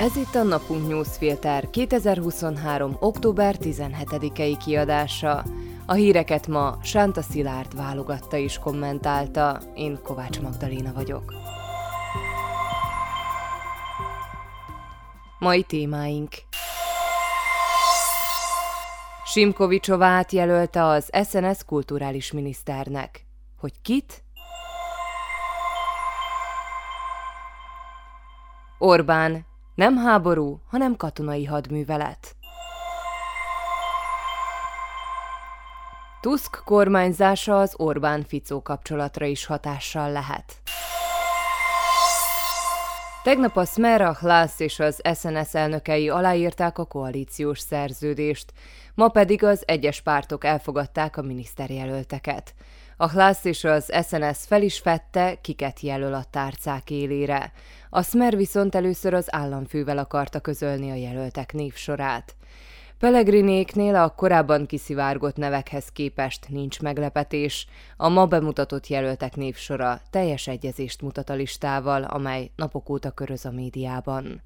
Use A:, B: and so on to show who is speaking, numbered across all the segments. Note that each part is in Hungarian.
A: Ez itt a Napunk Newsfilter 2023. október 17-i kiadása. A híreket ma Sánta Szilárd válogatta és kommentálta, én Kovács Magdaléna vagyok. Mai témáink Simkovicsovát jelölte az SNS kulturális miniszternek. Hogy kit? Orbán, nem háború, hanem katonai hadművelet. Tusk kormányzása az Orbán-Ficó kapcsolatra is hatással lehet. Tegnap a Smer, a Hlász és az SNS elnökei aláírták a koalíciós szerződést, ma pedig az egyes pártok elfogadták a miniszterjelölteket. A Hlász és az SNS fel is fette, kiket jelöl a tárcák élére. A Smer viszont először az államfővel akarta közölni a jelöltek névsorát. Pelegrinéknél a korábban kiszivárgott nevekhez képest nincs meglepetés, a ma bemutatott jelöltek névsora teljes egyezést mutat a listával, amely napok óta köröz a médiában.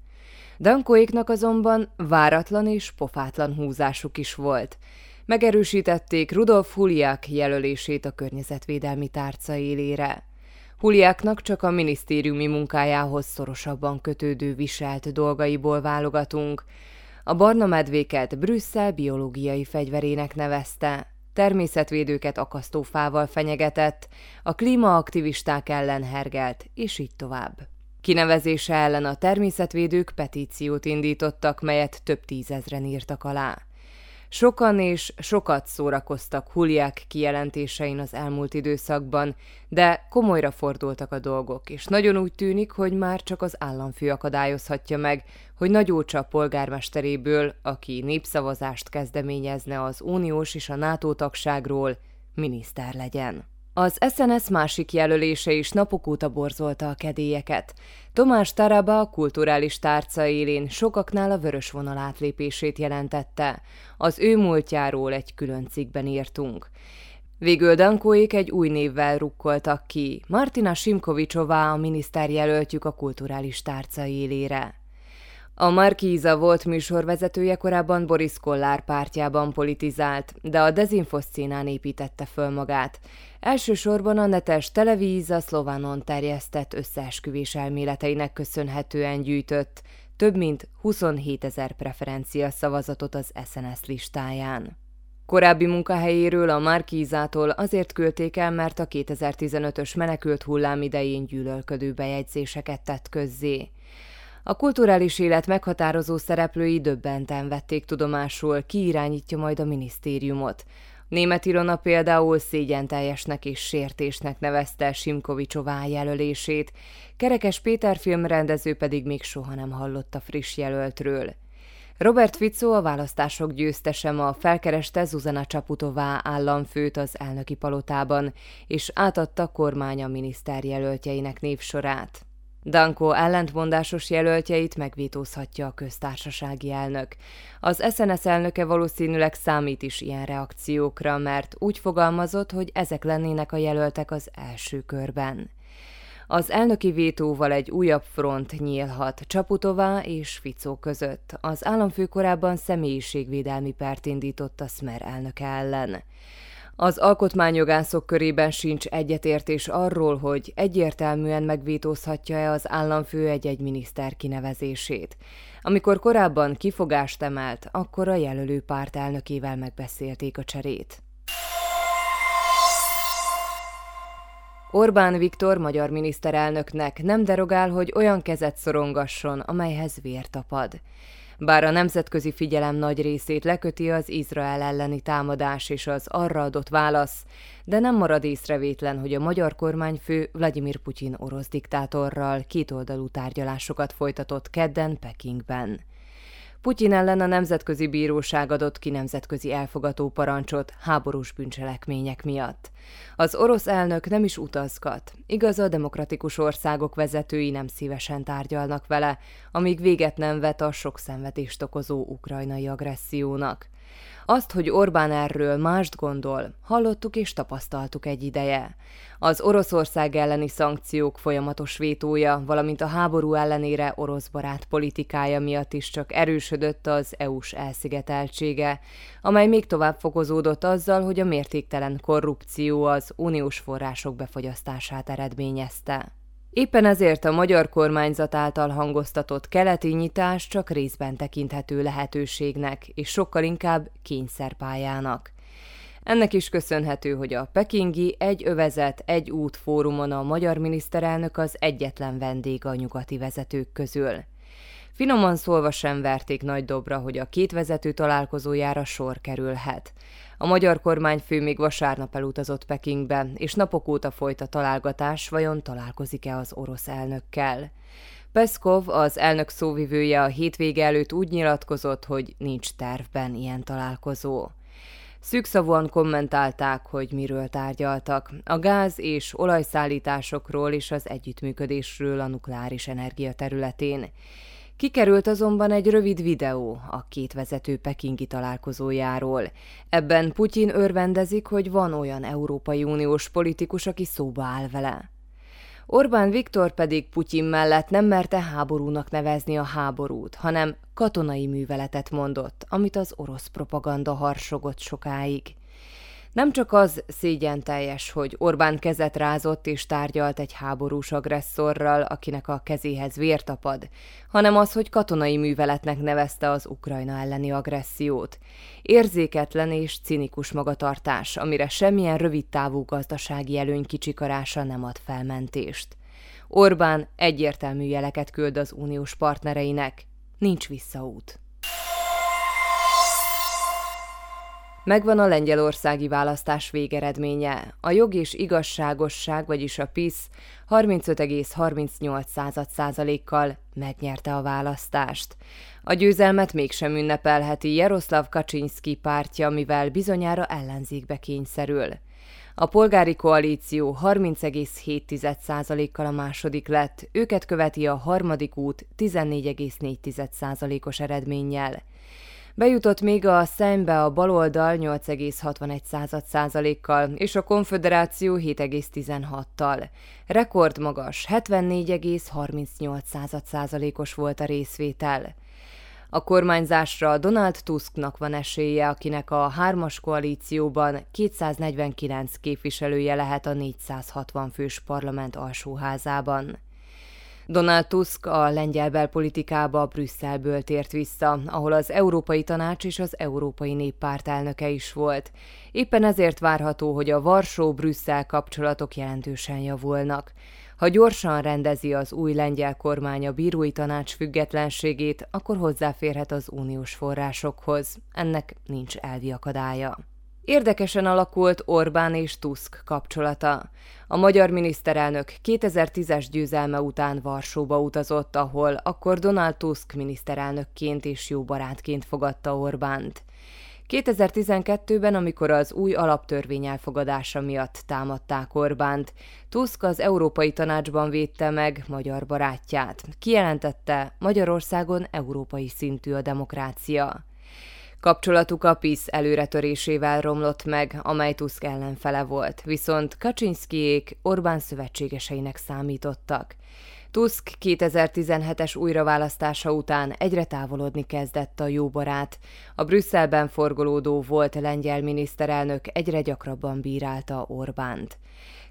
A: Dankóéknak azonban váratlan és pofátlan húzásuk is volt. Megerősítették Rudolf Huliák jelölését a környezetvédelmi tárca élére. Huliáknak csak a minisztériumi munkájához szorosabban kötődő viselt dolgaiból válogatunk. A barna medvéket Brüsszel biológiai fegyverének nevezte, természetvédőket akasztófával fenyegetett, a klímaaktivisták ellen hergelt, és így tovább. Kinevezése ellen a természetvédők petíciót indítottak, melyet több tízezren írtak alá. Sokan és sokat szórakoztak Huliák kijelentésein az elmúlt időszakban, de komolyra fordultak a dolgok, és nagyon úgy tűnik, hogy már csak az államfő akadályozhatja meg, hogy Nagy Ócsa polgármesteréből, aki népszavazást kezdeményezne az uniós és a NATO tagságról, miniszter legyen. Az SNS másik jelölése is napok óta borzolta a kedélyeket. Tomás Taraba a kulturális tárca élén sokaknál a vörös vonal átlépését jelentette. Az ő múltjáról egy külön cikkben írtunk. Végül Dankóék egy új névvel rukkoltak ki, Martina Simkovicsová a miniszterjelöltjük a kulturális tárca élére. A Markíza volt műsorvezetője korábban Boris Kollár pártjában politizált, de a dezinfoszcénán építette föl magát. Elsősorban a netes televíza szlovánon terjesztett összeesküvés elméleteinek köszönhetően gyűjtött több mint 27 ezer preferencia szavazatot az SNS listáján. Korábbi munkahelyéről a Markízától azért küldték el, mert a 2015-ös menekült hullám idején gyűlölködő bejegyzéseket tett közzé. A kulturális élet meghatározó szereplői döbbenten vették tudomásul, ki irányítja majd a minisztériumot. Német Ilona például szégyenteljesnek és sértésnek nevezte Simkovicsová jelölését, Kerekes Péter filmrendező pedig még soha nem hallott a friss jelöltről. Robert Fico a választások győztese ma felkereste Zuzana Csaputová államfőt az elnöki palotában, és átadta kormánya miniszterjelöltjeinek névsorát. Danko ellentmondásos jelöltjeit megvétózhatja a köztársasági elnök. Az SNS elnöke valószínűleg számít is ilyen reakciókra, mert úgy fogalmazott, hogy ezek lennének a jelöltek az első körben. Az elnöki vétóval egy újabb front nyílhat Csaputová és Ficó között. Az államfő korábban személyiségvédelmi pert indított a Smer elnöke ellen. Az alkotmányjogászok körében sincs egyetértés arról, hogy egyértelműen megvétózhatja-e az államfő egy-egy miniszter kinevezését. Amikor korábban kifogást emelt, akkor a jelölő párt elnökével megbeszélték a cserét. Orbán Viktor magyar miniszterelnöknek nem derogál, hogy olyan kezet szorongasson, amelyhez vér tapad. Bár a nemzetközi figyelem nagy részét leköti az Izrael elleni támadás és az arra adott válasz, de nem marad észrevétlen, hogy a magyar kormányfő Vladimir Putyin orosz diktátorral kétoldalú tárgyalásokat folytatott kedden Pekingben. Putyin ellen a Nemzetközi Bíróság adott ki nemzetközi elfogató parancsot háborús bűncselekmények miatt. Az orosz elnök nem is utazgat, igaz a demokratikus országok vezetői nem szívesen tárgyalnak vele, amíg véget nem vet a sok szenvedést okozó ukrajnai agressziónak. Azt, hogy Orbán erről mást gondol, hallottuk és tapasztaltuk egy ideje. Az Oroszország elleni szankciók folyamatos vétója, valamint a háború ellenére orosz barát politikája miatt is csak erősödött az EU-s elszigeteltsége, amely még tovább fokozódott azzal, hogy a mértéktelen korrupció az uniós források befogyasztását eredményezte. Éppen ezért a magyar kormányzat által hangoztatott keleti nyitás csak részben tekinthető lehetőségnek, és sokkal inkább kényszerpályának. Ennek is köszönhető, hogy a pekingi egy övezet, egy út fórumon a magyar miniszterelnök az egyetlen vendég a nyugati vezetők közül. Finoman szólva sem verték nagy dobra, hogy a két vezető találkozójára sor kerülhet. A magyar kormányfő még vasárnap elutazott Pekingbe, és napok óta folyt a találgatás, vajon találkozik-e az orosz elnökkel. Peszkov, az elnök szóvivője a hétvége előtt úgy nyilatkozott, hogy nincs tervben ilyen találkozó. Szűkszavúan kommentálták, hogy miről tárgyaltak. A gáz és olajszállításokról és az együttműködésről a nukleáris energia területén. Kikerült azonban egy rövid videó a két vezető pekingi találkozójáról. Ebben Putyin örvendezik, hogy van olyan Európai Uniós politikus, aki szóba áll vele. Orbán Viktor pedig Putyin mellett nem merte háborúnak nevezni a háborút, hanem katonai műveletet mondott, amit az orosz propaganda harsogott sokáig. Nem csak az szégyen teljes, hogy Orbán kezet rázott és tárgyalt egy háborús agresszorral, akinek a kezéhez vér tapad, hanem az, hogy katonai műveletnek nevezte az Ukrajna elleni agressziót. Érzéketlen és cinikus magatartás, amire semmilyen rövidtávú gazdasági előny kicsikarása nem ad felmentést. Orbán egyértelmű jeleket küld az uniós partnereinek, nincs visszaút. Megvan a lengyelországi választás végeredménye. A jog és igazságosság, vagyis a PISZ 35,38 százalékkal megnyerte a választást. A győzelmet mégsem ünnepelheti Jaroszlav Kaczynszki pártja, mivel bizonyára ellenzékbe kényszerül. A polgári koalíció 30,7%-kal a második lett, őket követi a harmadik út 14,4%-os eredménnyel. Bejutott még a szembe a baloldal 8,61%-kal és a konföderáció 7,16-tal. Rekordmagas 74,38%-os volt a részvétel. A kormányzásra Donald Tusknak van esélye, akinek a hármas koalícióban 249 képviselője lehet a 460 fős parlament alsóházában. Donald Tusk a lengyel belpolitikába Brüsszelből tért vissza, ahol az Európai Tanács és az Európai Néppárt elnöke is volt. Éppen ezért várható, hogy a Varsó-Brüsszel kapcsolatok jelentősen javulnak. Ha gyorsan rendezi az új lengyel kormány a bírói tanács függetlenségét, akkor hozzáférhet az uniós forrásokhoz. Ennek nincs elvi akadálya. Érdekesen alakult Orbán és Tusk kapcsolata. A magyar miniszterelnök 2010-es győzelme után Varsóba utazott, ahol akkor Donald Tusk miniszterelnökként és jó barátként fogadta Orbánt. 2012-ben, amikor az új alaptörvény elfogadása miatt támadták Orbánt, Tusk az Európai Tanácsban védte meg magyar barátját. Kijelentette, Magyarországon európai szintű a demokrácia. Kapcsolatuk a PISZ előretörésével romlott meg, amely Tusk ellenfele volt, viszont Kaczynszkijék Orbán szövetségeseinek számítottak. Tusk 2017-es újraválasztása után egyre távolodni kezdett a jó barát. A Brüsszelben forgolódó volt lengyel miniszterelnök egyre gyakrabban bírálta Orbánt.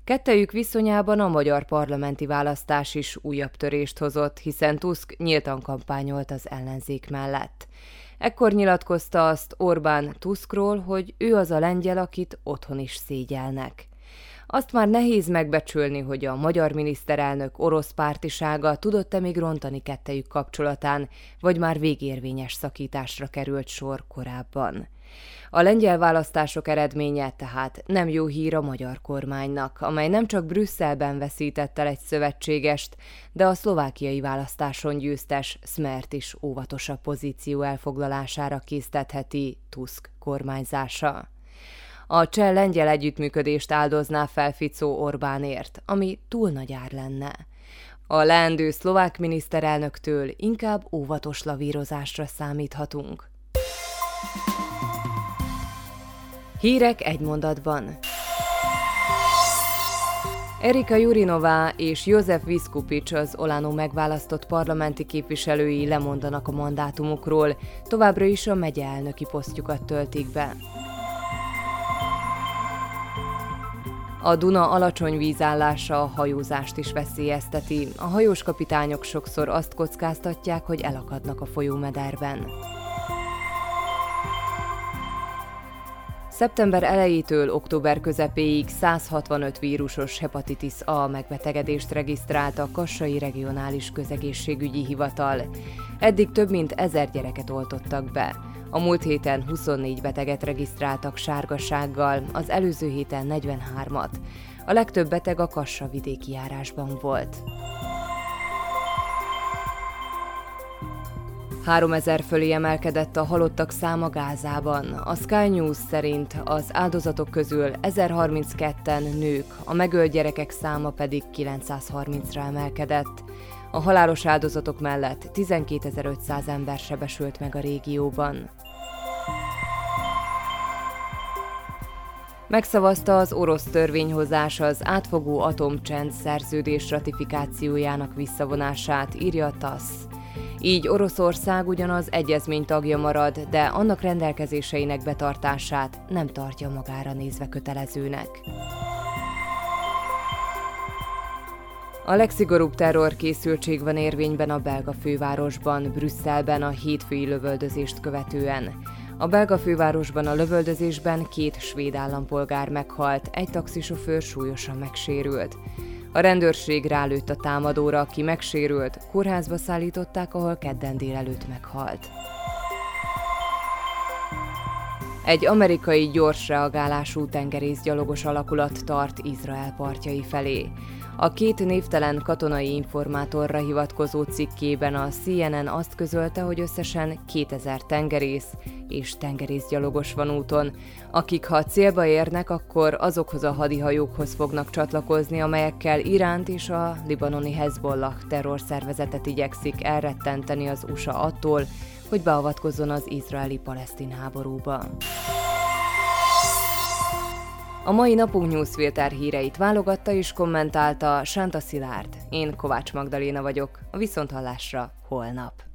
A: Kettejük viszonyában a magyar parlamenti választás is újabb törést hozott, hiszen Tusk nyíltan kampányolt az ellenzék mellett. Ekkor nyilatkozta azt Orbán Tuskról, hogy ő az a lengyel, akit otthon is szégyelnek. Azt már nehéz megbecsülni, hogy a magyar miniszterelnök orosz pártisága tudott-e még rontani kettejük kapcsolatán, vagy már végérvényes szakításra került sor korábban. A lengyel választások eredménye tehát nem jó hír a magyar kormánynak, amely nem csak Brüsszelben veszített el egy szövetségest, de a szlovákiai választáson győztes Smert is óvatosabb pozíció elfoglalására késztetheti Tusk kormányzása. A cseh-lengyel együttműködést áldozná fel Ficó Orbánért, ami túl nagy ár lenne. A leendő szlovák miniszterelnöktől inkább óvatos lavírozásra számíthatunk. Hírek egy mondatban. Erika Jurinová és József Viszkupics az Olánó megválasztott parlamenti képviselői lemondanak a mandátumukról, továbbra is a megye elnöki posztjukat töltik be. A Duna alacsony vízállása a hajózást is veszélyezteti. A hajós kapitányok sokszor azt kockáztatják, hogy elakadnak a folyómederben. Szeptember elejétől október közepéig 165 vírusos hepatitis A megbetegedést regisztrált a Kassai Regionális Közegészségügyi Hivatal. Eddig több mint ezer gyereket oltottak be. A múlt héten 24 beteget regisztráltak sárgassággal, az előző héten 43-at. A legtöbb beteg a Kassa vidéki járásban volt. 3000 fölé emelkedett a halottak száma Gázában. A Sky News szerint az áldozatok közül 1032-en nők, a megölt gyerekek száma pedig 930-ra emelkedett. A halálos áldozatok mellett 12.500 ember sebesült meg a régióban. Megszavazta az orosz törvényhozás az átfogó atomcsend szerződés ratifikációjának visszavonását, írja a TASZ. Így Oroszország ugyanaz egyezmény tagja marad, de annak rendelkezéseinek betartását nem tartja magára nézve kötelezőnek. A legszigorúbb terrorkészültség van érvényben a belga fővárosban, Brüsszelben a hétfői lövöldözést követően. A belga fővárosban a lövöldözésben két svéd állampolgár meghalt, egy taxisofőr súlyosan megsérült. A rendőrség rálőtt a támadóra, aki megsérült, kórházba szállították, ahol kedden délelőtt meghalt. Egy amerikai gyors reagálású tengerészgyalogos alakulat tart Izrael partjai felé. A két névtelen katonai informátorra hivatkozó cikkében a CNN azt közölte, hogy összesen 2000 tengerész és tengerészgyalogos van úton, akik ha célba érnek, akkor azokhoz a hadihajókhoz fognak csatlakozni, amelyekkel Iránt és a libanoni Hezbollah terrorszervezetet igyekszik elrettenteni az USA attól, hogy beavatkozzon az izraeli-palesztin háborúba. A mai napunk newsfilter híreit válogatta és kommentálta Sánta Szilárd. Én Kovács Magdaléna vagyok. A Viszonthallásra holnap.